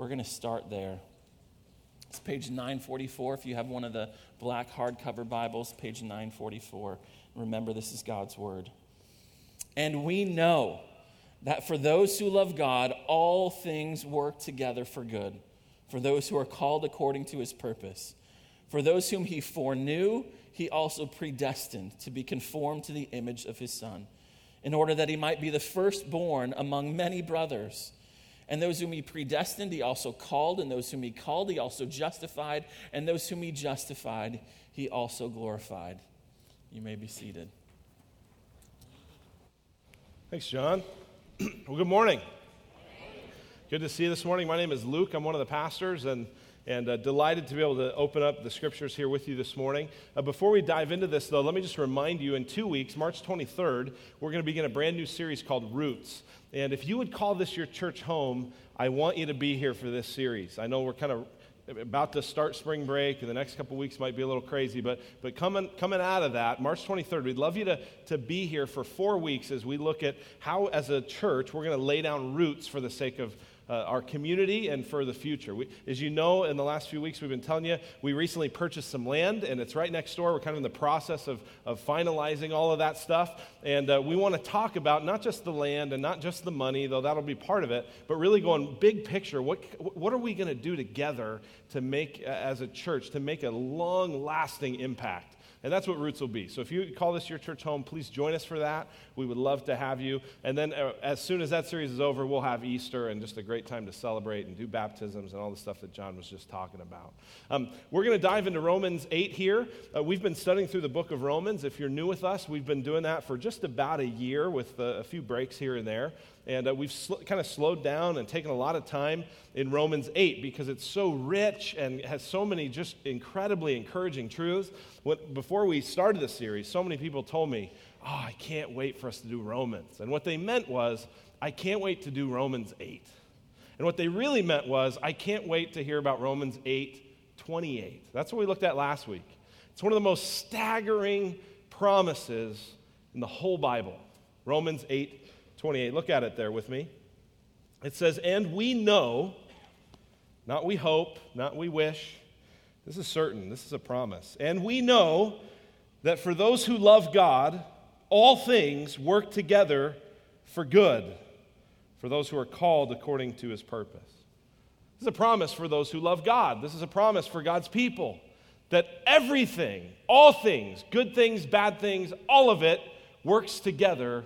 We're going to start there. It's page 944. If you have one of the black hardcover Bibles, page 944. Remember, this is God's Word. And we know that for those who love God, all things work together for good, for those who are called according to his purpose. For those whom he foreknew, he also predestined to be conformed to the image of his Son, in order that he might be the firstborn among many brothers. And those whom he predestined, he also called, and those whom he called, he also justified, and those whom he justified, he also glorified. You may be seated. Thanks, John. well, good morning. Good to see you this morning. My name is Luke. I'm one of the pastors, and and uh, delighted to be able to open up the scriptures here with you this morning. Uh, before we dive into this, though, let me just remind you in two weeks, March 23rd, we're going to begin a brand new series called Roots. And if you would call this your church home, I want you to be here for this series. I know we're kind of about to start spring break, and the next couple weeks might be a little crazy, but, but coming, coming out of that, March 23rd, we'd love you to, to be here for four weeks as we look at how, as a church, we're going to lay down roots for the sake of uh, our community and for the future. We, as you know, in the last few weeks, we've been telling you, we recently purchased some land, and it's right next door. We're kind of in the process of, of finalizing all of that stuff. And uh, we want to talk about not just the land and not just the money, though that'll be part of it, but really going big picture. What, what are we going to do together to make, as a church, to make a long lasting impact? And that's what Roots will be. So if you call this your church home, please join us for that. We would love to have you. And then uh, as soon as that series is over, we'll have Easter and just a great time to celebrate and do baptisms and all the stuff that John was just talking about. Um, we're going to dive into Romans 8 here. Uh, we've been studying through the book of Romans. If you're new with us, we've been doing that for just about a year with uh, a few breaks here and there. And uh, we've sl- kind of slowed down and taken a lot of time in Romans 8 because it's so rich and has so many just incredibly encouraging truths. When, before we started the series, so many people told me, Oh, I can't wait for us to do Romans. And what they meant was, I can't wait to do Romans 8. And what they really meant was, I can't wait to hear about Romans 8 28. That's what we looked at last week. It's one of the most staggering promises in the whole Bible. Romans 8 28. Look at it there with me. It says, And we know, not we hope, not we wish, this is certain, this is a promise. And we know that for those who love God, all things work together for good, for those who are called according to his purpose. This is a promise for those who love God. This is a promise for God's people that everything, all things, good things, bad things, all of it works together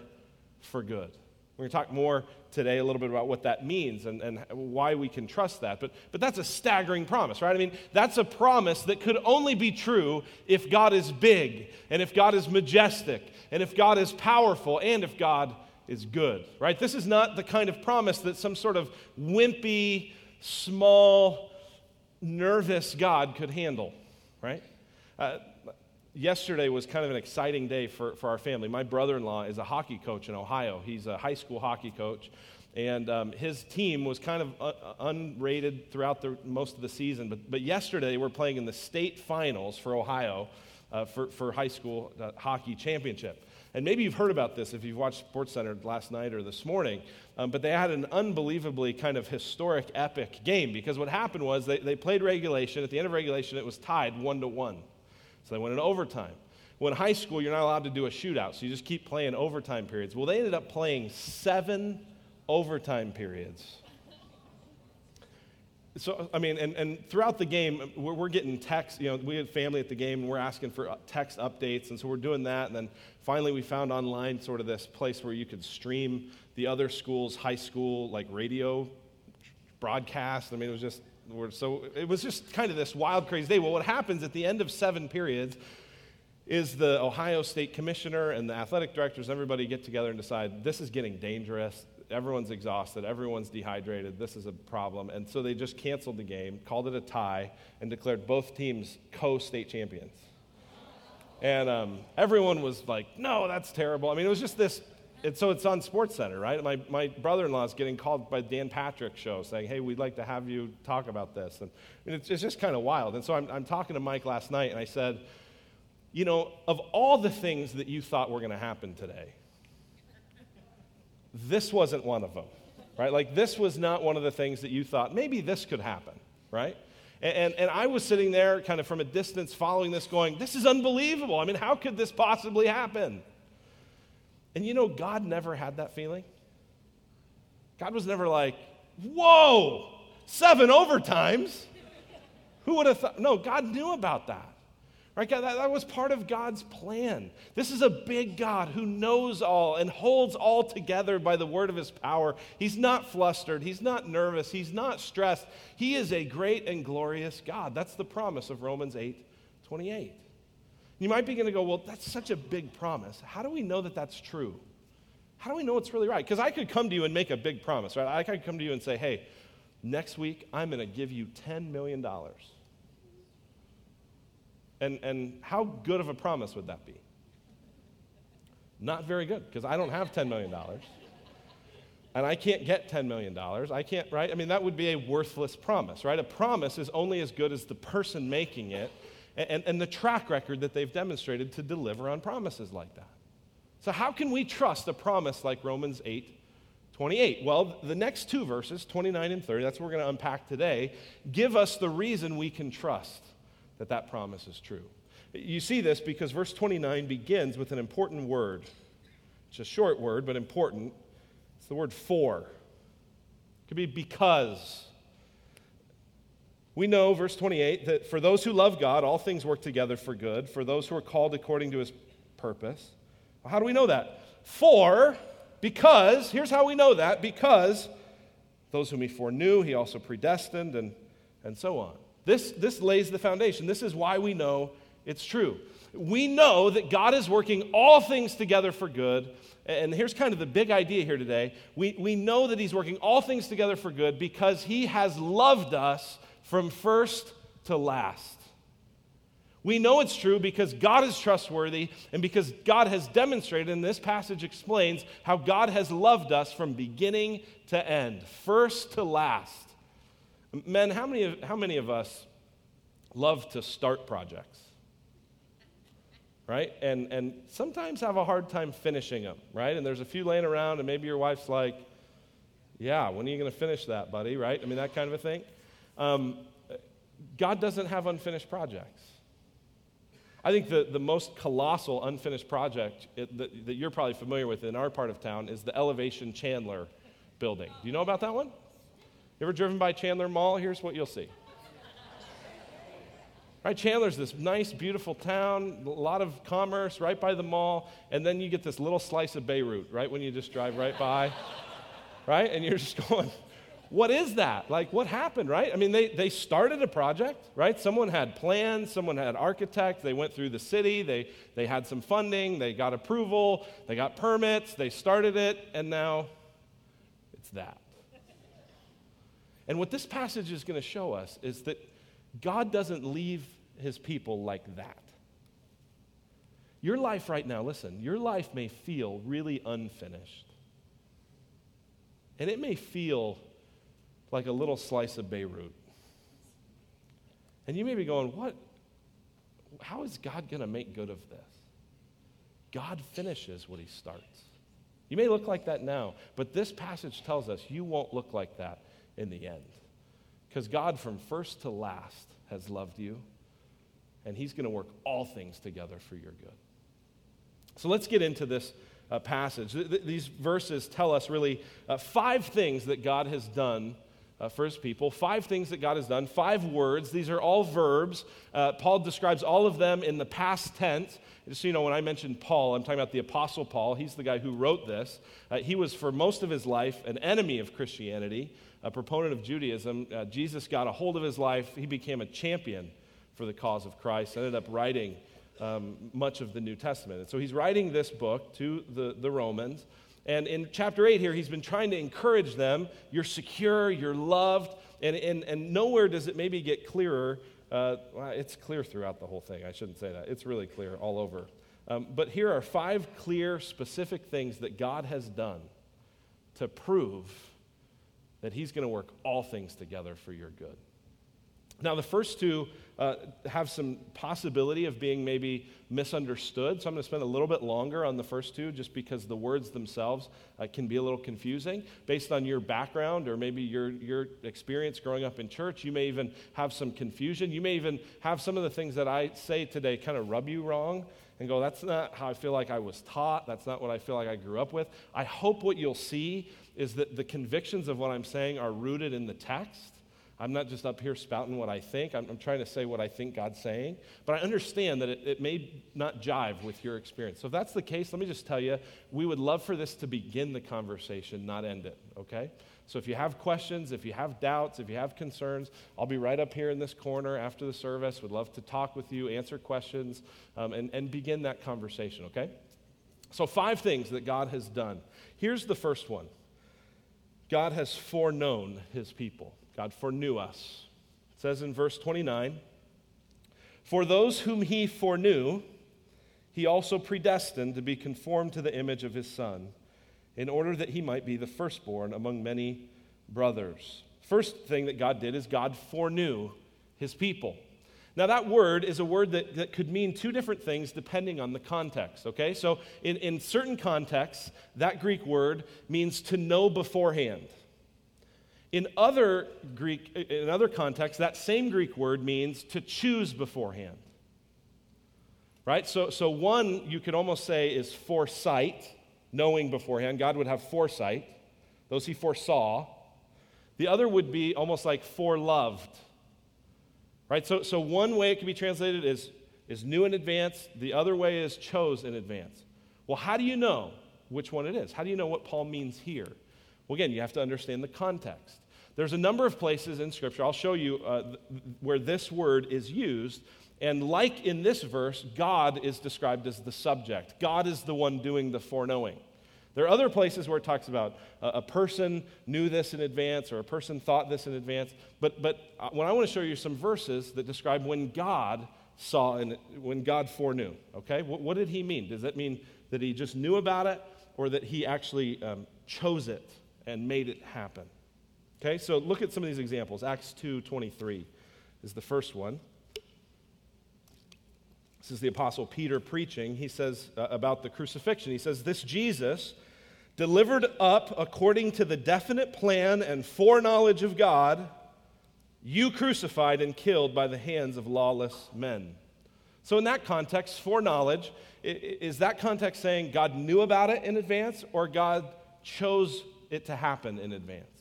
for good. We're going to talk more today a little bit about what that means and, and why we can trust that. But, but that's a staggering promise, right? I mean, that's a promise that could only be true if God is big and if God is majestic and if God is powerful and if God is good, right? This is not the kind of promise that some sort of wimpy, small, nervous God could handle, right? Uh, yesterday was kind of an exciting day for, for our family. My brother in law is a hockey coach in Ohio, he's a high school hockey coach. And um, his team was kind of uh, unrated throughout the, most of the season. But, but yesterday, we're playing in the state finals for Ohio uh, for, for high school uh, hockey championship. And maybe you've heard about this if you've watched SportsCenter last night or this morning. Um, but they had an unbelievably kind of historic, epic game because what happened was they, they played regulation. At the end of regulation, it was tied one to one. So they went in overtime. Well, in high school, you're not allowed to do a shootout, so you just keep playing overtime periods. Well, they ended up playing seven overtime periods. So, I mean, and, and throughout the game, we're, we're getting texts. You know, we had family at the game, and we're asking for text updates, and so we're doing that. And then finally, we found online sort of this place where you could stream the other schools' high school, like radio broadcast. I mean, it was just so it was just kind of this wild, crazy day. Well, what happens at the end of seven periods is the Ohio State commissioner and the athletic directors, everybody get together and decide this is getting dangerous. Everyone's exhausted. Everyone's dehydrated. This is a problem. And so they just canceled the game, called it a tie, and declared both teams co state champions. And um, everyone was like, no, that's terrible. I mean, it was just this and so it's on Sports Center, right? My, my brother-in-law is getting called by Dan Patrick show saying, hey, we'd like to have you talk about this. And, and it's, it's, just kind of wild. And so I'm, I'm talking to Mike last night, and I said, you know, of all the things that you thought were going to happen today, this wasn't one of them. right? Like this was not one of the things that you thought, maybe this could happen, right? And, and, and, I was sitting there kind of from a distance following this, going, This is unbelievable. I mean, how could this possibly happen? And you know, God never had that feeling. God was never like, Whoa, seven overtimes. Who would have thought? No, God knew about that. Right? That, that was part of God's plan. This is a big God who knows all and holds all together by the word of his power. He's not flustered. He's not nervous. He's not stressed. He is a great and glorious God. That's the promise of Romans 8 28. You might be going to go, well, that's such a big promise. How do we know that that's true? How do we know it's really right? Because I could come to you and make a big promise, right? I could come to you and say, hey, next week I'm going to give you $10 million. And, and how good of a promise would that be? Not very good, because I don't have $10 million. And I can't get $10 million. I can't, right? I mean, that would be a worthless promise, right? A promise is only as good as the person making it and, and the track record that they've demonstrated to deliver on promises like that. So, how can we trust a promise like Romans 8 28? Well, the next two verses, 29 and 30, that's what we're going to unpack today, give us the reason we can trust that that promise is true. You see this because verse 29 begins with an important word. It's a short word, but important. It's the word for. It could be because. We know, verse 28, that for those who love God, all things work together for good, for those who are called according to his purpose. How do we know that? For, because, here's how we know that because those whom he foreknew, he also predestined, and, and so on. This, this lays the foundation. This is why we know it's true. We know that God is working all things together for good. And here's kind of the big idea here today. We, we know that He's working all things together for good because He has loved us from first to last. We know it's true because God is trustworthy and because God has demonstrated, and this passage explains how God has loved us from beginning to end, first to last. Men, how many, of, how many of us love to start projects? Right? And, and sometimes have a hard time finishing them, right? And there's a few laying around, and maybe your wife's like, Yeah, when are you going to finish that, buddy? Right? I mean, that kind of a thing. Um, God doesn't have unfinished projects. I think the, the most colossal unfinished project that, that you're probably familiar with in our part of town is the Elevation Chandler building. Do you know about that one? You ever driven by Chandler Mall? Here's what you'll see. Right, Chandler's this nice, beautiful town, a lot of commerce right by the mall, and then you get this little slice of Beirut right when you just drive right by, right? And you're just going, what is that? Like, what happened, right? I mean, they, they started a project, right? Someone had plans, someone had architect, they went through the city, they, they had some funding, they got approval, they got permits, they started it, and now it's that. And what this passage is going to show us is that God doesn't leave his people like that. Your life right now, listen, your life may feel really unfinished. And it may feel like a little slice of Beirut. And you may be going, what? How is God going to make good of this? God finishes what he starts. You may look like that now, but this passage tells us you won't look like that in the end. Because God, from first to last, has loved you, and He's going to work all things together for your good. So let's get into this uh, passage. Th- th- these verses tell us really uh, five things that God has done uh, for his people. Five things that God has done, five words. These are all verbs. Uh, Paul describes all of them in the past tense. Just so you know, when I mentioned Paul, I'm talking about the Apostle Paul. He's the guy who wrote this. Uh, he was, for most of his life, an enemy of Christianity a proponent of Judaism, uh, Jesus got a hold of his life. He became a champion for the cause of Christ, ended up writing um, much of the New Testament. And so he's writing this book to the, the Romans. And in chapter 8 here, he's been trying to encourage them you're secure, you're loved. And, and, and nowhere does it maybe get clearer. Uh, well, it's clear throughout the whole thing. I shouldn't say that. It's really clear all over. Um, but here are five clear, specific things that God has done to prove that He's going to work all things together for your good. Now, the first two uh, have some possibility of being maybe misunderstood. So I'm going to spend a little bit longer on the first two just because the words themselves uh, can be a little confusing. Based on your background or maybe your, your experience growing up in church, you may even have some confusion. You may even have some of the things that I say today kind of rub you wrong and go, that's not how I feel like I was taught. That's not what I feel like I grew up with. I hope what you'll see is that the convictions of what I'm saying are rooted in the text I'm not just up here spouting what I think. I'm, I'm, trying to say what I think God's saying. But I understand that it, it, may not jive with your experience. So if that's the case, let me just tell you, we would love for this to begin the conversation, not end it, okay? So if you have questions, if you have doubts, if you have concerns, I'll be right up here in this corner after the service. Would love to talk with you, answer questions, um, and, and begin that conversation, okay? So, five things that God has done. Here's the first one God has foreknown his people. God foreknew us. It says in verse 29 For those whom he foreknew, he also predestined to be conformed to the image of his Son, in order that he might be the firstborn among many brothers. First thing that God did is God foreknew his people. Now, that word is a word that, that could mean two different things depending on the context, okay? So, in, in certain contexts, that Greek word means to know beforehand. In other Greek, in other contexts, that same Greek word means to choose beforehand. Right? So, so one you could almost say is foresight, knowing beforehand. God would have foresight, those he foresaw. The other would be almost like foreloved. Right? So, so one way it can be translated is, is knew in advance, the other way is chose in advance. Well, how do you know which one it is? How do you know what Paul means here? Well, again, you have to understand the context. There's a number of places in Scripture, I'll show you uh, where this word is used. And like in this verse, God is described as the subject. God is the one doing the foreknowing. There are other places where it talks about a, a person knew this in advance or a person thought this in advance. But, but uh, when I want to show you some verses that describe when God saw and when God foreknew, okay? What, what, did he mean? Does that mean that he just knew about it or that he actually um, chose it and made it happen? Okay, so look at some of these examples. Acts 2:23 is the first one. This is the apostle Peter preaching. He says uh, about the crucifixion. He says this Jesus delivered up according to the definite plan and foreknowledge of God, you crucified and killed by the hands of lawless men. So, in that context, foreknowledge, is that context saying God knew about it in advance or God chose it to happen in advance?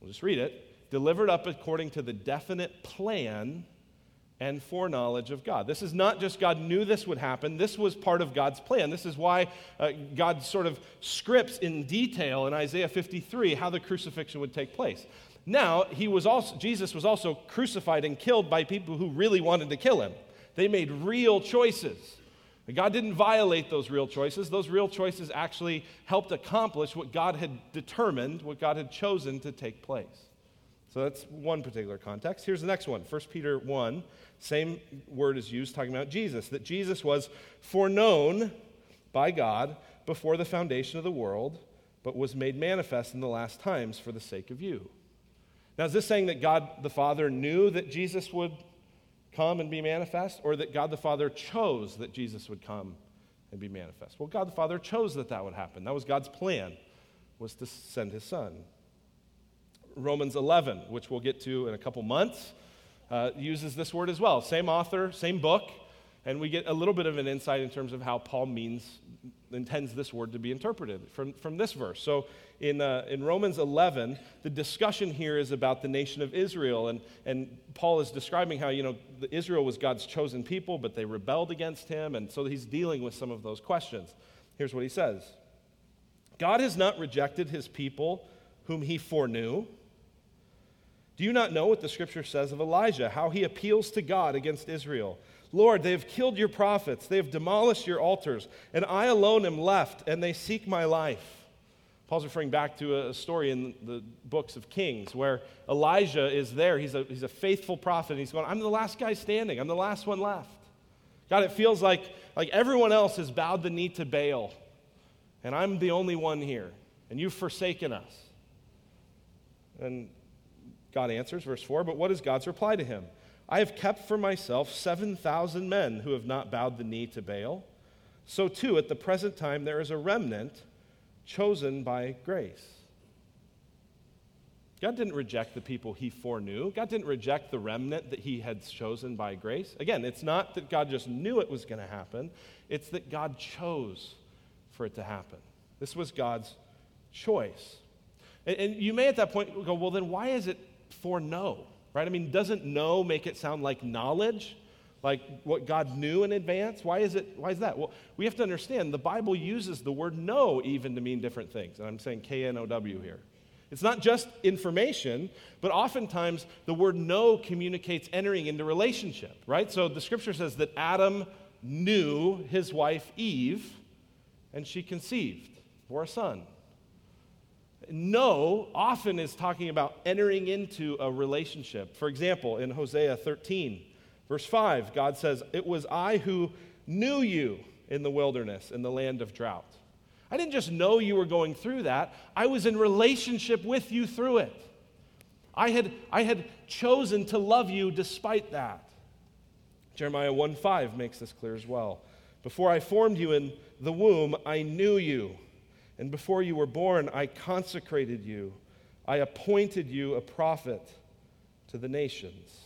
We'll just read it. Delivered up according to the definite plan and foreknowledge of God. This is not just God knew this would happen, this was part of God's plan. This is why uh, God sort of scripts in detail in Isaiah 53 how the crucifixion would take place. Now, he was also, Jesus was also crucified and killed by people who really wanted to kill him. They made real choices. God didn't violate those real choices. Those real choices actually helped accomplish what God had determined, what God had chosen to take place. So that's one particular context. Here's the next one 1 Peter 1, same word is used talking about Jesus, that Jesus was foreknown by God before the foundation of the world, but was made manifest in the last times for the sake of you. Now, is this saying that God the Father knew that Jesus would come and be manifest, or that God the Father chose that Jesus would come and be manifest? Well, God the Father chose that that would happen. That was God's plan, was to send his son. Romans 11, which we'll get to in a couple months, uh, uses this word as well. Same author, same book, and we get a little bit of an insight in terms of how Paul means, intends this word to be interpreted from, from this verse. So in, uh, in Romans 11, the discussion here is about the nation of Israel. And, and Paul is describing how, you know, Israel was God's chosen people, but they rebelled against him. And so he's dealing with some of those questions. Here's what he says God has not rejected his people whom he foreknew. Do you not know what the scripture says of Elijah, how he appeals to God against Israel? Lord, they have killed your prophets, they have demolished your altars, and I alone am left, and they seek my life. Paul's referring back to a story in the books of Kings where Elijah is there. He's a, he's a faithful prophet. And he's going, I'm the last guy standing. I'm the last one left. God, it feels like, like everyone else has bowed the knee to Baal, and I'm the only one here, and you've forsaken us. And God answers, verse 4, but what is God's reply to him? I have kept for myself 7,000 men who have not bowed the knee to Baal. So, too, at the present time, there is a remnant chosen by grace. God didn't reject the people he foreknew. God didn't reject the remnant that he had chosen by grace. Again, it's not that God just knew it was going to happen, it's that God chose for it to happen. This was God's choice. And, and you may at that point go, well, then why is it foreknow? Right? I mean, doesn't know make it sound like knowledge? Like what God knew in advance? Why is it why is that? Well, we have to understand the Bible uses the word know even to mean different things. And I'm saying K N O W here. It's not just information, but oftentimes the word know communicates entering into relationship, right? So the scripture says that Adam knew his wife Eve, and she conceived for a son. Know often is talking about entering into a relationship. For example, in Hosea 13, verse 5, God says, It was I who knew you in the wilderness, in the land of drought. I didn't just know you were going through that, I was in relationship with you through it. I had, I had chosen to love you despite that. Jeremiah 1 5 makes this clear as well. Before I formed you in the womb, I knew you. And before you were born, I consecrated you. I appointed you a prophet to the nations.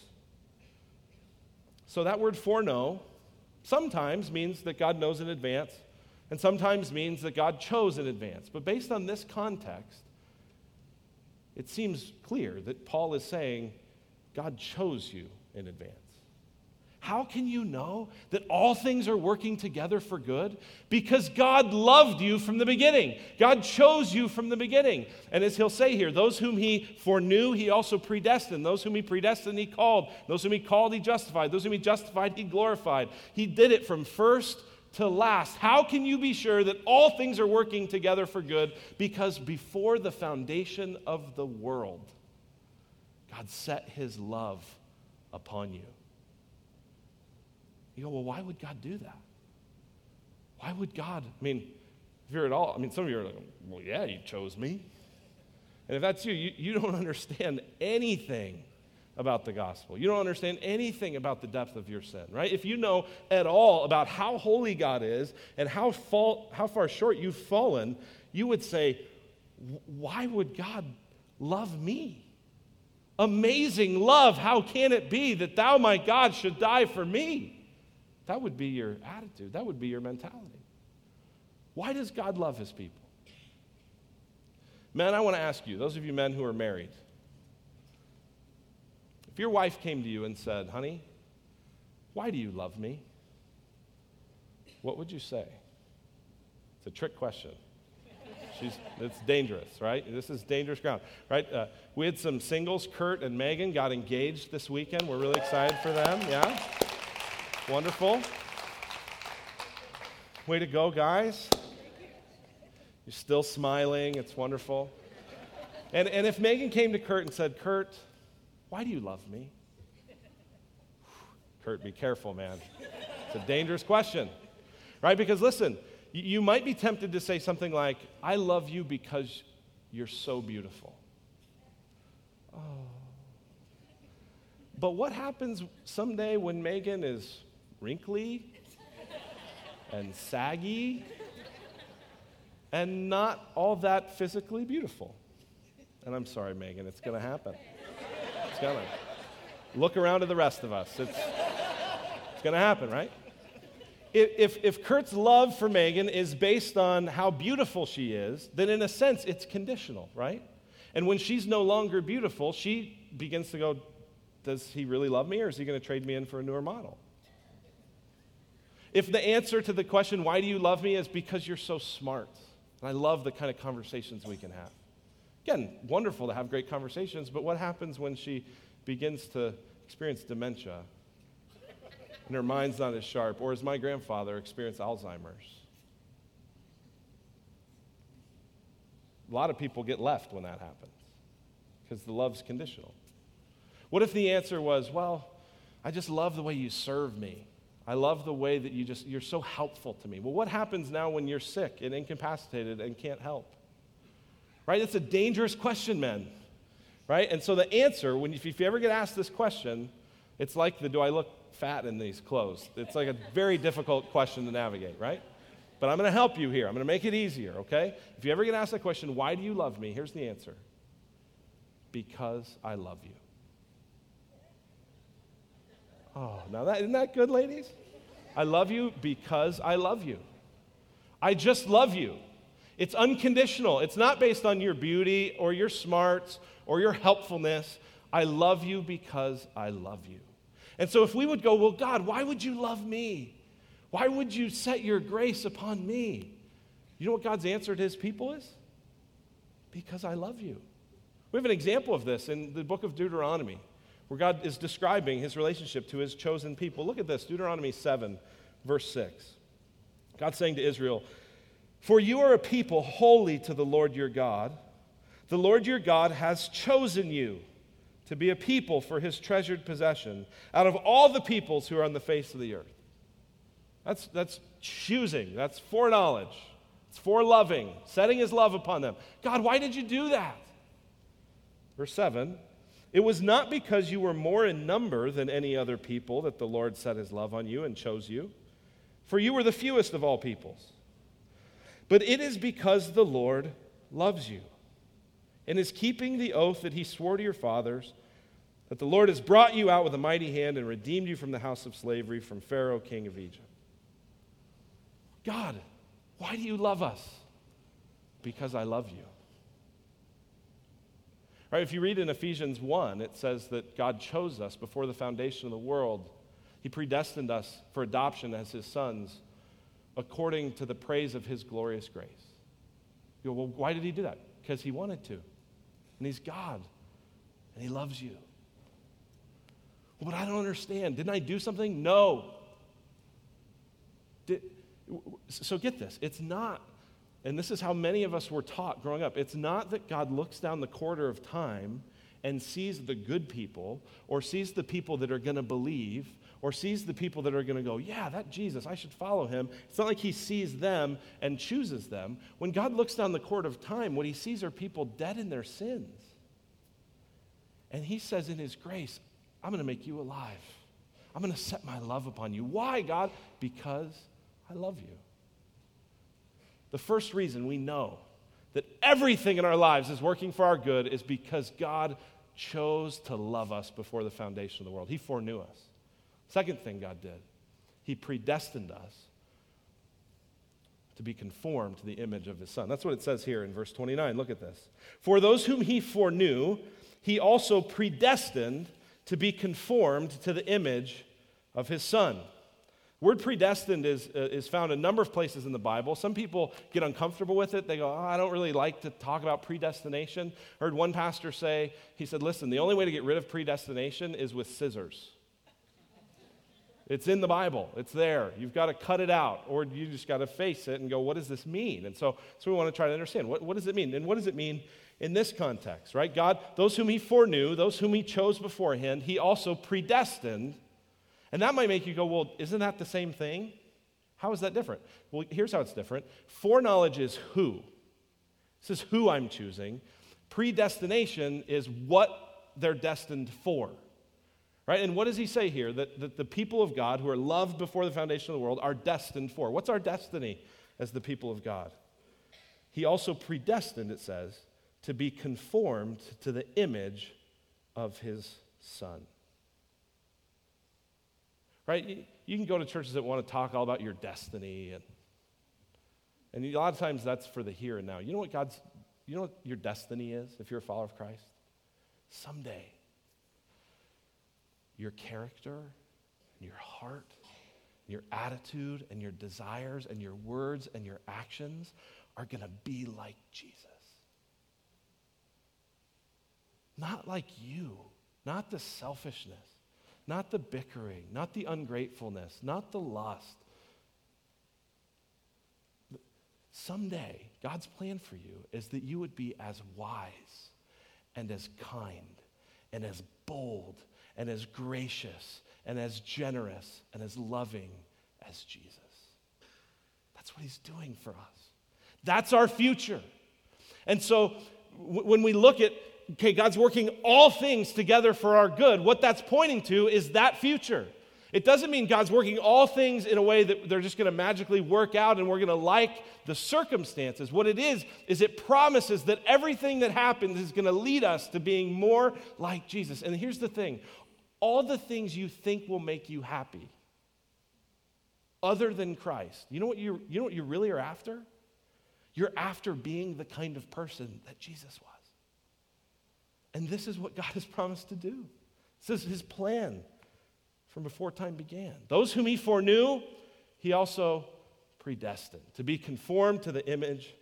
So that word foreknow sometimes means that God knows in advance and sometimes means that God chose in advance. But based on this context, it seems clear that Paul is saying God chose you in advance. How can you know that all things are working together for good? Because God loved you from the beginning. God chose you from the beginning. And as he'll say here, those whom he foreknew, he also predestined. Those whom he predestined, he called. Those whom he called, he justified. Those whom he justified, he glorified. He did it from first to last. How can you be sure that all things are working together for good? Because before the foundation of the world, God set his love upon you. You go, well, why would God do that? Why would God? I mean, if you're at all, I mean, some of you are like, well, yeah, He chose me. And if that's you, you, you don't understand anything about the gospel. You don't understand anything about the depth of your sin, right? If you know at all about how holy God is and how, fall, how far short you've fallen, you would say, why would God love me? Amazing love, how can it be that thou, my God, should die for me? That would be your attitude, that would be your mentality. Why does God love his people? Men, I want to ask you, those of you men who are married, if your wife came to you and said, Honey, why do you love me? What would you say? It's a trick question. She's, it's dangerous, right? This is dangerous ground, right? Uh, we had some singles. Kurt and Megan got engaged this weekend. We're really excited for them. Yeah? Wonderful. Way to go, guys. You're still smiling. It's wonderful. And, and if Megan came to Kurt and said, Kurt, why do you love me? Kurt, be careful, man. It's a dangerous question, right? Because listen, you might be tempted to say something like, I love you because you're so beautiful. Oh. But what happens someday when Megan is wrinkly and saggy and not all that physically beautiful? And I'm sorry, Megan, it's going to happen. It's coming. Look around to the rest of us. It's, it's going to happen, right? If, if Kurt's love for Megan is based on how beautiful she is, then in a sense it's conditional, right? And when she's no longer beautiful, she begins to go, Does he really love me or is he going to trade me in for a newer model? If the answer to the question, Why do you love me, is because you're so smart, and I love the kind of conversations we can have. Again, wonderful to have great conversations, but what happens when she begins to experience dementia and her mind's not as sharp, or as my grandfather experienced Alzheimer's? A lot of people get left when that happens because the love's conditional. What if the answer was, well, I just love the way you serve me. I love the way that you just, you're so helpful to me. Well, what happens now when you're sick and incapacitated and can't help? Right? It's a dangerous question, men. right? And so the answer, when if you ever get asked this question, it's like the do I look fat in these clothes? It's like a very difficult question to navigate, right? But I'm going to help you here. I'm going to make it easier, okay? If you ever get asked that question, why do you love me? Here's the answer because I love you. Oh, now that isn't that good, ladies? I love you because I love you. I just love you. It's unconditional. It's not based on your beauty or your smarts or your helpfulness. I love you because I love you. And so if we would go, well, God, why would you love me? Why would you set your grace upon me? You know what God's answer to his people is? Because I love you. We have an example of this in the book of Deuteronomy, where God is describing his relationship to his chosen people. Look at this Deuteronomy 7, verse 6. God's saying to Israel, For you are a people holy to the Lord your God. The Lord your God has chosen you to be a people for his treasured possession out of all the peoples who are on the face of the earth. That's, that's choosing, that's foreknowledge, it's for loving, setting his love upon them. God, why did you do that? Verse 7 It was not because you were more in number than any other people that the Lord set his love on you and chose you, for you were the fewest of all peoples. But it is because the Lord loves you and is keeping the oath that he swore to your fathers, that the Lord has brought you out with a mighty hand and redeemed you from the house of slavery, from Pharaoh, king of Egypt. God, why do you love us? Because I love you. Right, if you read in Ephesians 1, it says that God chose us before the foundation of the world. He predestined us for adoption as his sons according to the praise of his glorious grace. You go, well, why did he do that? Because he wanted to. And He's God. And He loves you. Well, but I don't understand. Didn't I do something? No. Did, so get this. It's not, and this is how many of us were taught growing up. It's not that God looks down the corridor of time and sees the good people or sees the people that are going to believe or sees the people that are going to go, yeah, that Jesus, I should follow him. It's not like he sees them and chooses them. When God looks down the court of time, what he sees are people dead in their sins. And he says in his grace, I'm going to make you alive. I'm going to set my love upon you. Why, God? Because I love you. The first reason we know that everything in our lives is working for our good is because God chose to love us before the foundation of the world. He foreknew us. Second thing God did, He predestined us to be conformed to the image of His Son. That's what it says here in verse 29. Look at this. For those whom He foreknew, He also predestined to be conformed to the image of His Son. Word predestined is, uh, is found a number of places in the Bible. Some people get uncomfortable with it. They go, oh, I don't really like to talk about predestination. I heard one pastor say, he said, listen, the only way to get rid of predestination is with scissors. It's in the Bible. It's there. You've got to cut it out, or you just got to face it and go, what does this mean? And so, so we want to try to understand what, what does it mean? And what does it mean in this context, right? God, those whom He foreknew, those whom He chose beforehand, He also predestined. And that might make you go, well, isn't that the same thing? How is that different? Well, here's how it's different foreknowledge is who. This is who I'm choosing. Predestination is what they're destined for. Right? And what does he say here? That, that the people of God who are loved before the foundation of the world are destined for. What's our destiny as the people of God? He also predestined, it says, to be conformed to the image of his son. Right? You, can go to churches that want to talk all about your destiny and and a lot of times that's for the here and now. You know what God's you know what your destiny is if you're a follower of Christ? Someday your character, your heart, your attitude, and your desires, and your words, and your actions are going to be like Jesus. Not like you, not the selfishness, not the bickering, not the ungratefulness, not the lust. Someday, God's plan for you is that you would be as wise and as kind and as bold and as gracious and as generous and as loving as Jesus. That's what he's doing for us. That's our future. And so when we look at okay, God's working all things together for our good, what that's pointing to is that future. It doesn't mean God's working all things in a way that they're just going to magically work out and we're going to like the circumstances. What it is, is it promises that everything that happens is going to lead us to being more like Jesus. And here's the thing all the things you think will make you happy, other than Christ, you know what you, you, know what you really are after? You're after being the kind of person that Jesus was. And this is what God has promised to do. This is his plan from before time began. Those whom he foreknew, he also predestined to be conformed to the image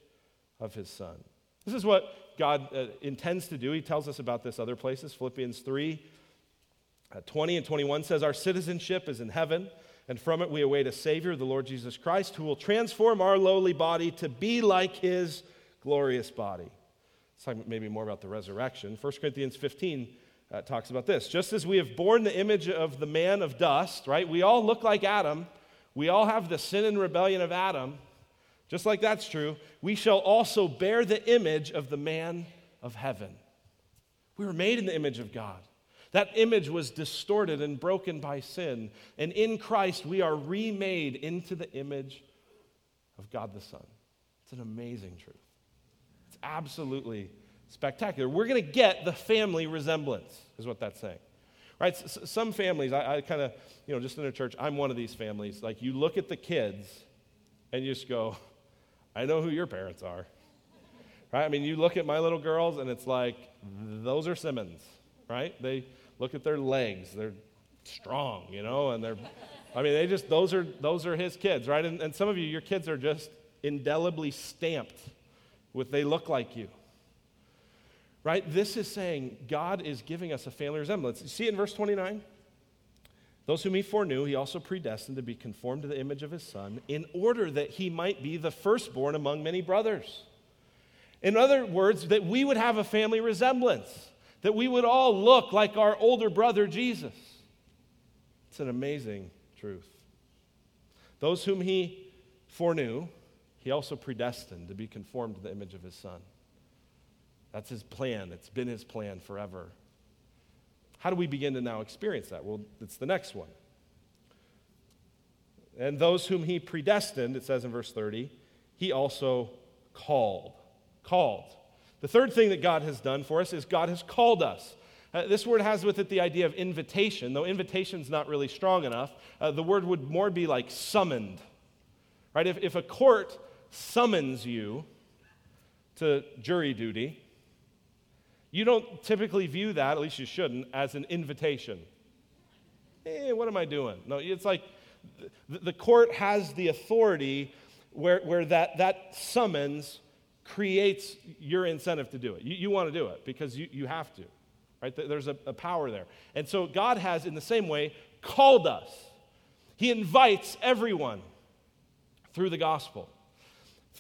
of his son. This is what God uh, intends to do. He tells us about this other places. Philippians 3 uh, 20 and 21 says, Our citizenship is in heaven, and from it we await a Savior, the Lord Jesus Christ, who will transform our lowly body to be like his glorious body. Let's talk maybe more about the resurrection. 1 Corinthians 15 uh, talks about this. Just as we have borne the image of the man of dust, right? We all look like Adam. We all have the sin and rebellion of Adam. Just like that's true, we shall also bear the image of the man of heaven. We were made in the image of God. That image was distorted and broken by sin. And in Christ, we are remade into the image of God the Son. It's an amazing truth. Absolutely spectacular. We're going to get the family resemblance, is what that's saying. Right? S- some families, I, I kind of, you know, just in a church, I'm one of these families. Like, you look at the kids and you just go, I know who your parents are. Right? I mean, you look at my little girls and it's like, those are Simmons, right? They look at their legs, they're strong, you know, and they're, I mean, they just, those are, those are his kids, right? And, and some of you, your kids are just indelibly stamped with they look like you right? This is saying God is giving us a family resemblance. You see in verse 29? Those whom he foreknew, he also predestined to be conformed to the image of his son, in order that he might be the firstborn among many brothers. In other words, that we would have a family resemblance, that we would all look like our older brother Jesus. It's an amazing truth. Those whom he foreknew, he also predestined to be conformed to the image of his son. That's his plan. It's been his plan forever. How do we begin to now experience that? Well, it's the next one. And those whom he predestined, it says in verse 30, he also called. Called. The third thing that God has done for us is God has called us. Uh, this word has with it the idea of invitation, though invitation is not really strong enough. Uh, the word would more be like summoned. Right? If, if a court summons you to jury duty, you don't typically view that, at least you shouldn't, as an invitation. Hey, what am I doing? No, it's like the, the court has the authority where, where that, that summons creates your incentive to do it. You, you want to do it because you, you have to, right? There's a, a power there. And so God has, in the same way, called us. He invites everyone through the gospel,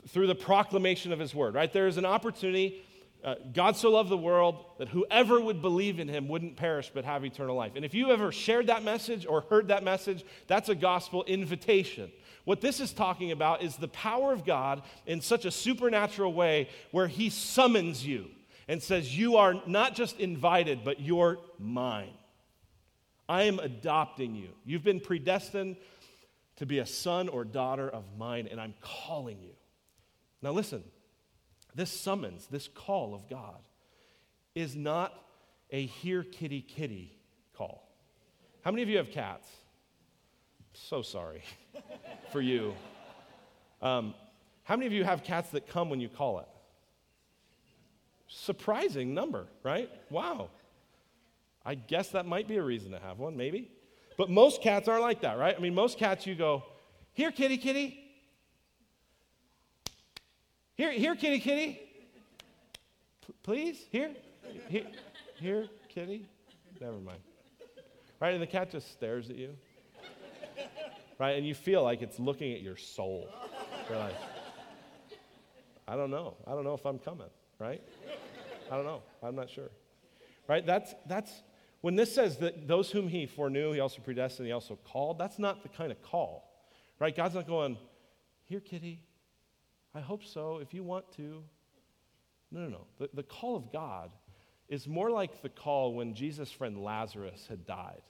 through the proclamation of his word, right? There is an opportunity uh, God so loved the world that whoever would believe in him wouldn't perish but have eternal life. And if you ever shared that message or heard that message, that's a gospel invitation. What this is talking about is the power of God in such a supernatural way where he summons you and says, You are not just invited, but you're mine. I am adopting you. You've been predestined to be a son or daughter of mine, and I'm calling you. Now, listen, this summons, this call of God, is not a here kitty kitty call. How many of you have cats? So sorry for you. Um, how many of you have cats that come when you call it? Surprising number, right? Wow. I guess that might be a reason to have one, maybe. But most cats aren't like that, right? I mean, most cats you go, here, kitty, kitty, here, here, kitty, kitty. P- please, here, here, here, kitty. Never mind. Right, and the cat just stares at you. Right, and you feel like it's looking at your soul. You're like, I don't know. I don't know if I'm coming. Right? I don't know. I'm not sure. Right? That's that's when this says that those whom he foreknew, he also predestined, he also called. That's not the kind of call. Right? God's not going, here, kitty, I hope so, if you want to. No, no, no. The, the call of God is more like the call when Jesus' friend Lazarus had died.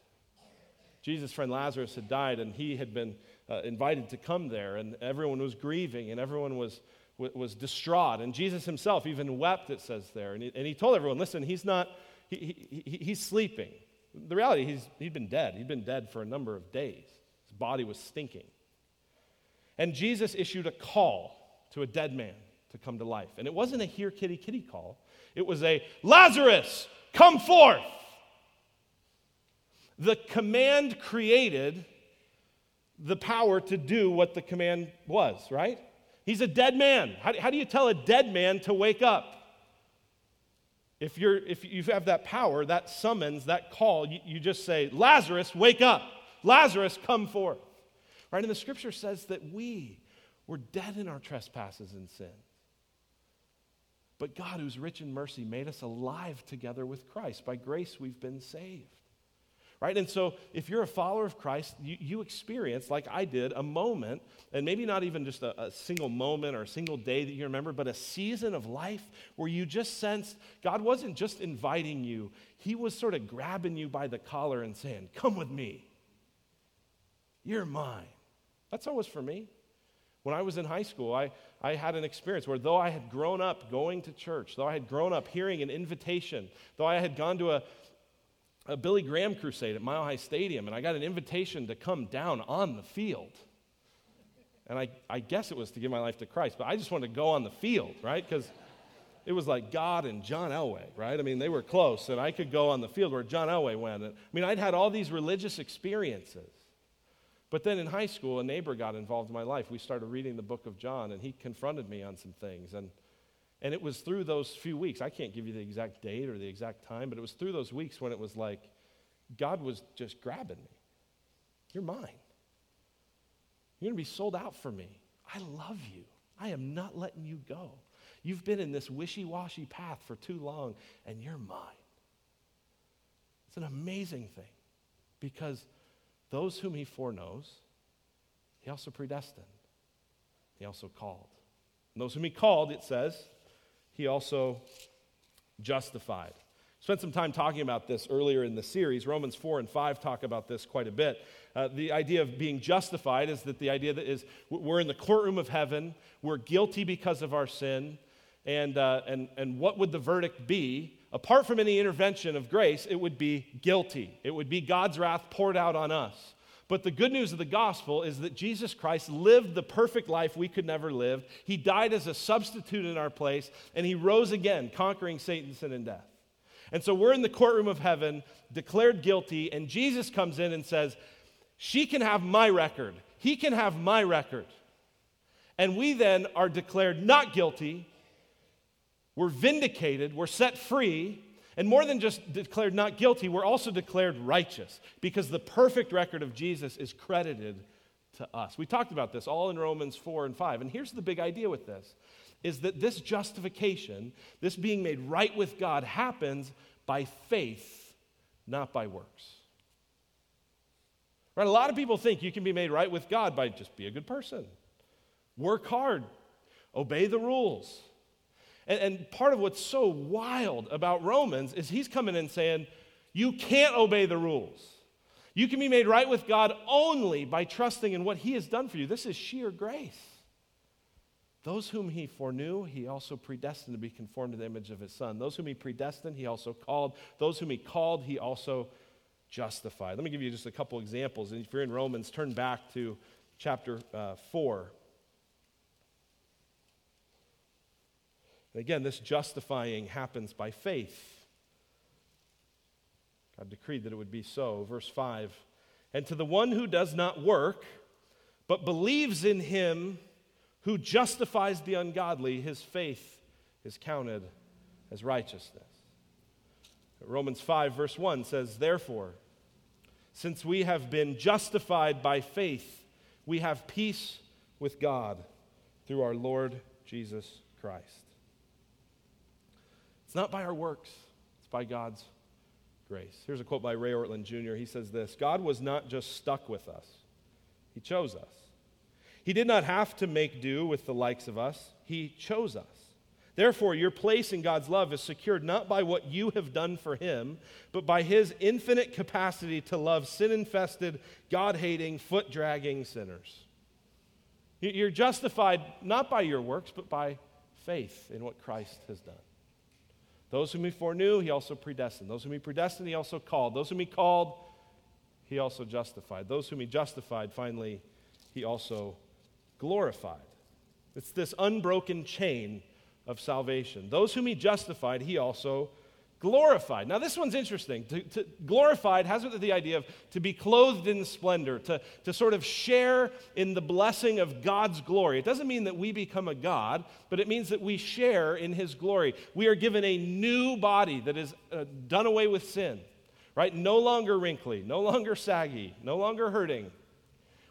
Jesus' friend Lazarus had died, and he had been uh, invited to come there, and everyone was grieving, and everyone was, was distraught. And Jesus himself even wept, it says there. And he, and he told everyone, listen, he's not, he, he, he's sleeping. The reality, he's, he'd been dead. He'd been dead for a number of days. His body was stinking. And Jesus issued a call to a dead man to come to life. And it wasn't a here kitty kitty call, it was a Lazarus, come forth. The command created the power to do what the command was, right? He's a dead man. How, how do you tell a dead man to wake up? If, you're, if you have that power, that summons, that call, you, you just say, Lazarus, wake up. Lazarus, come forth. Right? And the scripture says that we were dead in our trespasses and sins. But God, who's rich in mercy, made us alive together with Christ. By grace, we've been saved right? And so if you're a follower of Christ, you, you experience, like I did, a moment, and maybe not even just a, a, single moment or a single day that you remember, but a season of life where you just sensed God wasn't just inviting you, He was sort of grabbing you by the collar and saying, Come with me. You're mine. That's was for me. When I was in high school, I, I had an experience where though I had grown up going to church, though I had grown up hearing an invitation, though I had gone to a, a Billy Graham crusade at Mile High Stadium, and I got an invitation to come down on the field. And I, I guess it was to give my life to Christ, but I just wanted to go on the field, right? Because it was like God and John Elway, right? I mean, they were close, and I could go on the field where John Elway went. I mean, I'd had all these religious experiences. But then in high school, a neighbor got involved in my life. We started reading the book of John, and he confronted me on some things. And and it was through those few weeks, I can't give you the exact date or the exact time, but it was through those weeks when it was like God was just grabbing me. You're mine. You're going to be sold out for me. I love you. I am not letting you go. You've been in this wishy washy path for too long, and you're mine. It's an amazing thing because those whom he foreknows, he also predestined, he also called. And those whom he called, it says, he also justified. Spent some time talking about this earlier in the series. Romans 4 and 5 talk about this quite a bit. Uh, the idea of being justified is that the idea that is we're in the courtroom of heaven, we're guilty because of our sin, and, uh, and, and what would the verdict be? Apart from any intervention of grace, it would be guilty. It would be God's wrath poured out on us. But the good news of the gospel is that Jesus Christ lived the perfect life we could never live. He died as a substitute in our place, and he rose again, conquering Satan, sin, and death. And so we're in the courtroom of heaven, declared guilty, and Jesus comes in and says, She can have my record. He can have my record. And we then are declared not guilty. We're vindicated. We're set free. And more than just declared not guilty, we're also declared righteous because the perfect record of Jesus is credited to us. We talked about this all in Romans 4 and 5. And here's the big idea with this is that this justification, this being made right with God happens by faith, not by works. Right? A lot of people think you can be made right with God by just be a good person. Work hard, obey the rules. And, and part of what's so wild about Romans is he's coming in saying, you can't obey the rules. You can be made right with God only by trusting in what he has done for you. This is sheer grace. Those whom he foreknew, he also predestined to be conformed to the image of his son. Those whom he predestined, he also called. Those whom he called, he also justified. Let me give you just a couple examples. And if you're in Romans, turn back to chapter uh, 4. And again, this justifying happens by faith. God decreed that it would be so. Verse 5 And to the one who does not work, but believes in him who justifies the ungodly, his faith is counted as righteousness. Romans 5, verse 1 says, Therefore, since we have been justified by faith, we have peace with God through our Lord Jesus Christ. It's not by our works, it's by God's grace. Here's a quote by Ray Ortlund Jr. He says this God was not just stuck with us, He chose us. He did not have to make do with the likes of us, He chose us. Therefore, your place in God's love is secured not by what you have done for Him, but by His infinite capacity to love sin infested, God hating, foot dragging sinners. You're justified not by your works, but by faith in what Christ has done. Those whom He foreknew, He also predestined. Those whom He predestined, He also called. Those whom He called, He also justified. Those whom He justified, finally, He also glorified. It's this unbroken chain of salvation. Those whom he justified, he also glorified. Now, this one's interesting. To, to, glorified has the idea of to be clothed in splendor, to, to sort of share in the blessing of God's glory. It doesn't mean that we become a God, but it means that we share in his glory. We are given a new body that is uh, done away with sin, right? No longer wrinkly, no longer saggy, no longer hurting.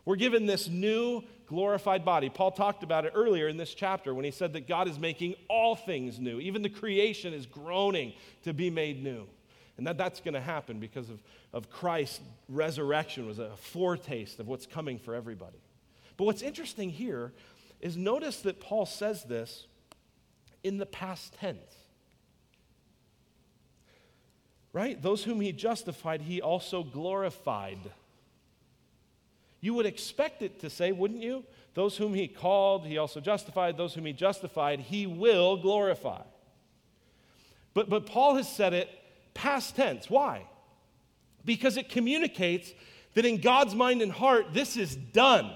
We're given this new glorified body. Paul talked about it earlier in this chapter when he said that God is making all things new. Even the creation is groaning to be made new. And that that's going to happen because of, of Christ's resurrection was a foretaste of what's coming for everybody. But what's interesting here is notice that Paul says this in the past tense. Right? Those whom he justified, he also glorified. You would expect it to say, wouldn't you? Those whom he called, he also justified. Those whom he justified, he will glorify. But, but Paul has said it past tense. Why? Because it communicates that in God's mind and heart, this is done.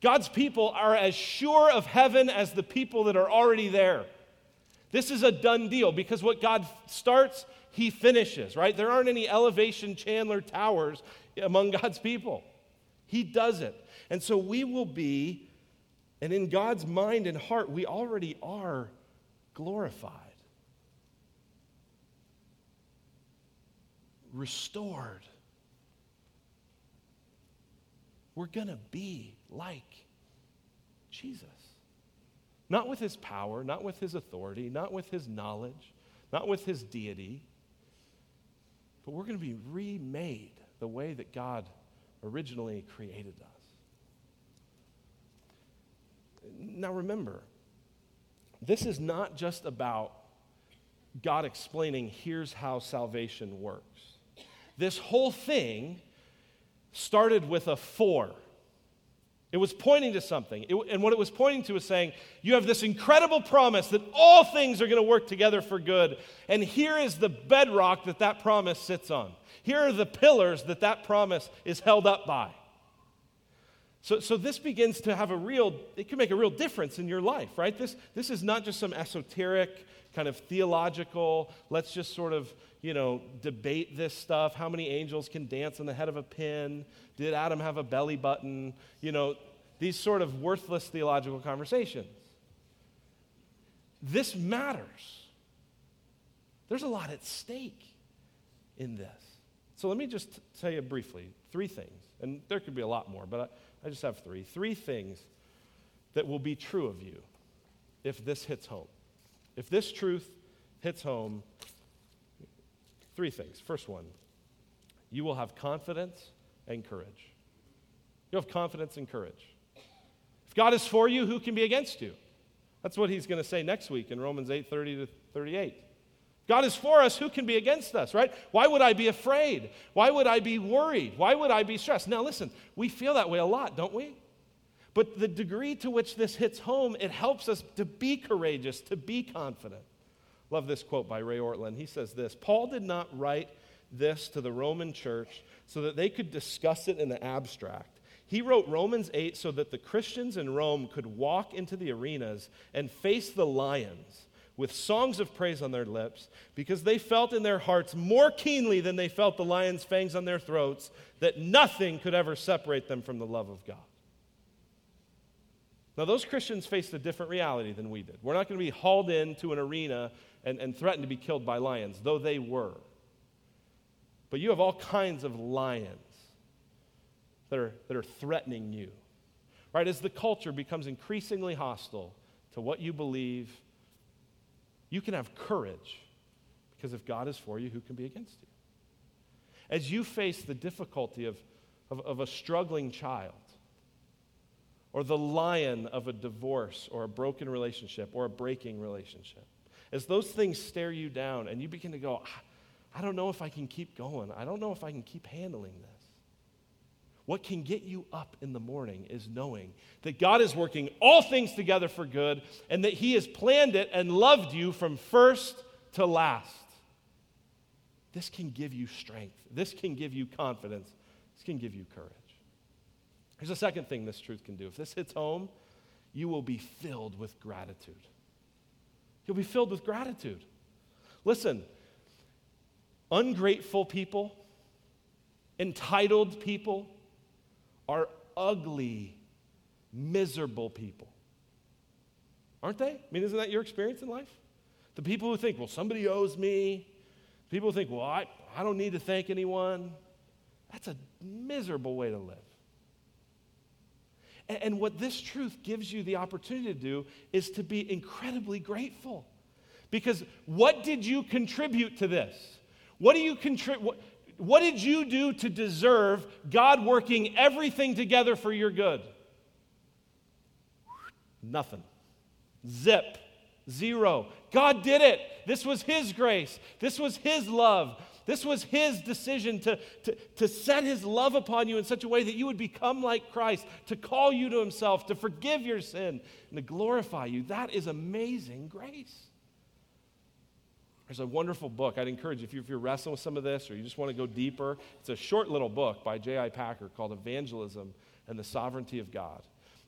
God's people are as sure of heaven as the people that are already there. This is a done deal because what God starts, he finishes, right? There aren't any elevation Chandler towers among God's people. He does it. And so we will be, and in God's mind and heart, we already are glorified, restored. We're going to be like Jesus. Not with his power, not with his authority, not with his knowledge, not with his deity, but we're going to be remade the way that God originally created us. Now remember, this is not just about God explaining, here's how salvation works. This whole thing started with a for. It was pointing to something. It, and what it was pointing to was saying, you have this incredible promise that all things are going to work together for good. And here is the bedrock that that promise sits on. Here are the pillars that that promise is held up by. So, so this begins to have a real, it can make a real difference in your life, right? This, this is not just some esoteric, kind of theological, let's just sort of, you know, debate this stuff. How many angels can dance on the head of a pin? Did Adam have a belly button? You know, these sort of worthless theological conversations. This matters. There's a lot at stake in this. So let me just tell you briefly three things, and there could be a lot more, but I just have three. Three things that will be true of you if this hits home. If this truth hits home, three things. First one, you will have confidence and courage. You'll have confidence and courage. If God is for you, who can be against you? That's what he's going to say next week in Romans 8 30 to 38. God is for us, who can be against us, right? Why would I be afraid? Why would I be worried? Why would I be stressed? Now, listen, we feel that way a lot, don't we? But the degree to which this hits home, it helps us to be courageous, to be confident. Love this quote by Ray Ortlund. He says this Paul did not write this to the Roman church so that they could discuss it in the abstract. He wrote Romans 8 so that the Christians in Rome could walk into the arenas and face the lions with songs of praise on their lips because they felt in their hearts more keenly than they felt the lion's fangs on their throats that nothing could ever separate them from the love of God. Now, those Christians faced a different reality than we did. We're not going to be hauled into an arena and, and threatened to be killed by lions, though they were. But you have all kinds of lions that are, that are threatening you. Right? As the culture becomes increasingly hostile to what you believe you can have courage because if God is for you, who can be against you? As you face the difficulty of, of, of a struggling child, or the lion of a divorce or a broken relationship or a breaking relationship, as those things stare you down and you begin to go, I don't know if I can keep going, I don't know if I can keep handling this. What can get you up in the morning is knowing that God is working all things together for good and that He has planned it and loved you from first to last. This can give you strength. This can give you confidence. This can give you courage. Here's a second thing this truth can do. If this hits home, you will be filled with gratitude. You'll be filled with gratitude. Listen, ungrateful people, entitled people, are ugly, miserable people. Aren't they? I mean, isn't that your experience in life? The people who think, well, somebody owes me. People who think, well, I, I don't need to thank anyone. That's a miserable way to live. And, what this truth gives you the opportunity to do is to be incredibly grateful. Because what did you contribute to this? What do you contribute? What did you do to deserve God working everything together for your good? Nothing. Zip. Zero. God did it. This was His grace. This was His love. This was His decision to, to, to set His love upon you in such a way that you would become like Christ, to call you to Himself, to forgive your sin, and to glorify you. That is amazing grace. There's a wonderful book. I'd encourage you, if, you, if you're wrestling with some of this or you just want to go deeper, it's a short little book by J.I. Packer called Evangelism and the Sovereignty of God.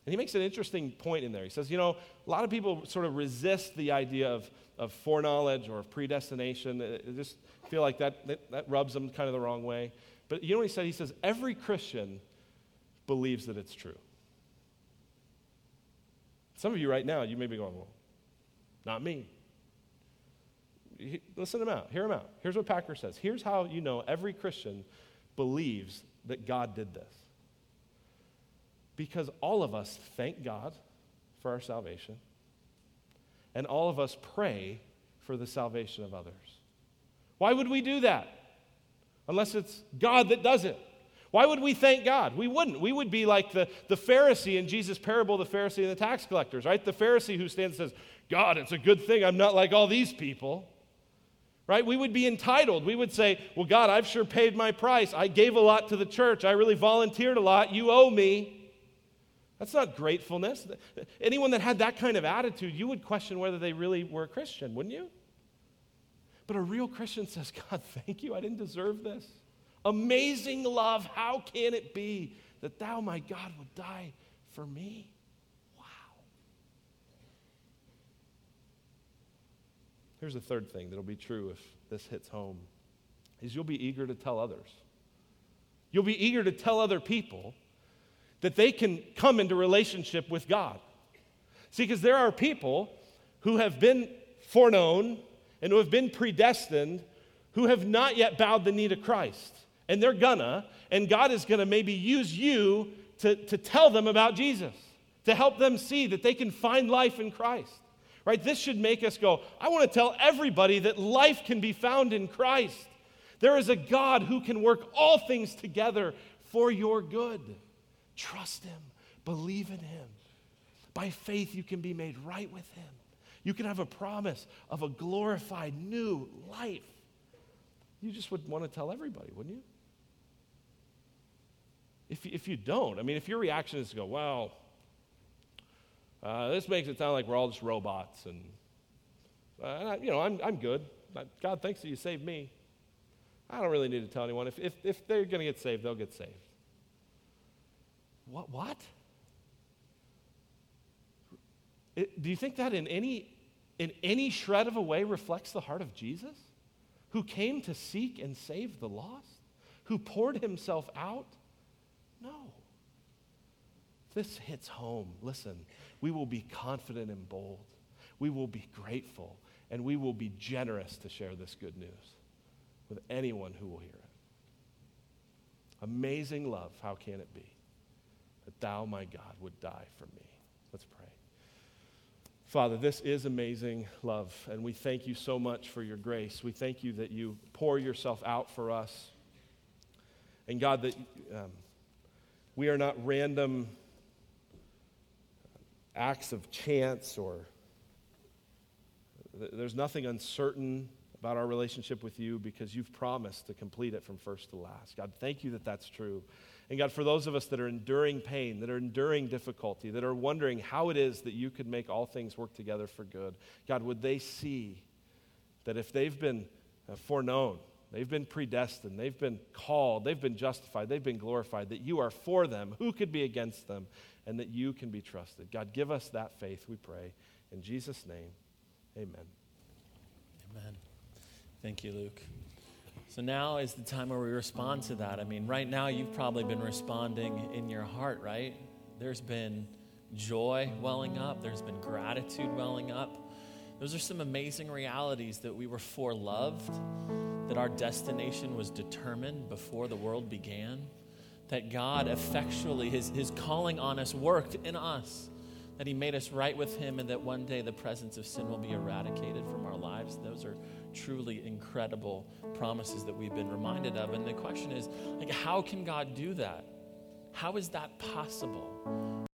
And he makes an interesting point in there. He says, you know, a lot of people sort of resist the idea of, of foreknowledge or of predestination. They just feel like that, that, that rubs them kind of the wrong way. But you know what he said? He says, every Christian believes that it's true. Some of you right now, you may be going, well, not me listen to them out. Hear them out. Here's what Packer says. Here's how you know every Christian believes that God did this. Because all of us thank God for our salvation, and all of us pray for the salvation of others. Why would we do that? Unless it's God that does it. Why would we thank God? We wouldn't. We would be like the, the Pharisee in Jesus' parable, the Pharisee and the tax collectors, right? The Pharisee who stands and says, God, it's a good thing I'm not like all these people right? We would be entitled. We would say, Well, God, I've sure paid my price. I gave a lot to the church. I really volunteered a lot. You owe me. That's not gratefulness. Anyone that had that kind of attitude, you would question whether they really were a Christian, wouldn't you? But a real Christian says, God, thank you. I didn't deserve this. Amazing love. How can it be that thou, my God, would die for me? Wow. Here's the third thing that'll be true if this hits home is you'll be eager to tell others. You'll be eager to tell other people that they can come into relationship with God. See, because there are people who have been foreknown and who have been predestined who have not yet bowed the knee to Christ. And they're gonna, and God is gonna maybe use you to, to tell them about Jesus, to help them see that they can find life in Christ right? This should make us go, I want to tell everybody that life can be found in Christ. There is a God who can work all things together for your good. Trust Him, believe in Him. By faith, you can be made right with Him. You can have a promise of a glorified new life. You just would want to tell everybody, wouldn't you? If, if you don't, I mean, if your reaction is to go, well, uh, this makes it sound like we're all just robots, and uh, you know, I'm, I'm good. God thanks that you saved me. I don't really need to tell anyone. If, if, if they're going to get saved, they'll get saved. What? What? Do you think that in any, in any shred of a way reflects the heart of Jesus, who came to seek and save the lost, who poured himself out? No. This hits home. Listen, we will be confident and bold. We will be grateful, and we will be generous to share this good news with anyone who will hear it. Amazing love, how can it be that thou, my God, would die for me? Father, this is amazing love, and we thank you so much for your grace. We thank you that you pour yourself out for us. And God, that um, we are not random acts of chance or there's nothing uncertain about our relationship with you because you've promised to complete it from first to last. God, thank you that that's true. And God, for those of us that are enduring pain, that are enduring difficulty, that are wondering how it is that you could make all things work together for good, God, would they see that if they've been uh, foreknown, they've been predestined, they've been called, they've been justified, they've been glorified, that you are for them, who could be against them, and that you can be trusted. God, give us that faith, we pray. In Jesus' name, amen. Amen. Thank you, Luke. So now is the time where we respond to that. I mean, right now you've probably been responding in your heart, right? There's been joy welling up, there's been gratitude welling up. Those are some amazing realities that we were foreloved, that our destination was determined before the world began, that God effectually, his, his calling on us, worked in us, that He made us right with Him, and that one day the presence of sin will be eradicated from our lives. Those are truly incredible promises that we've been reminded of. And the question is, like, how can God do that? How is that possible?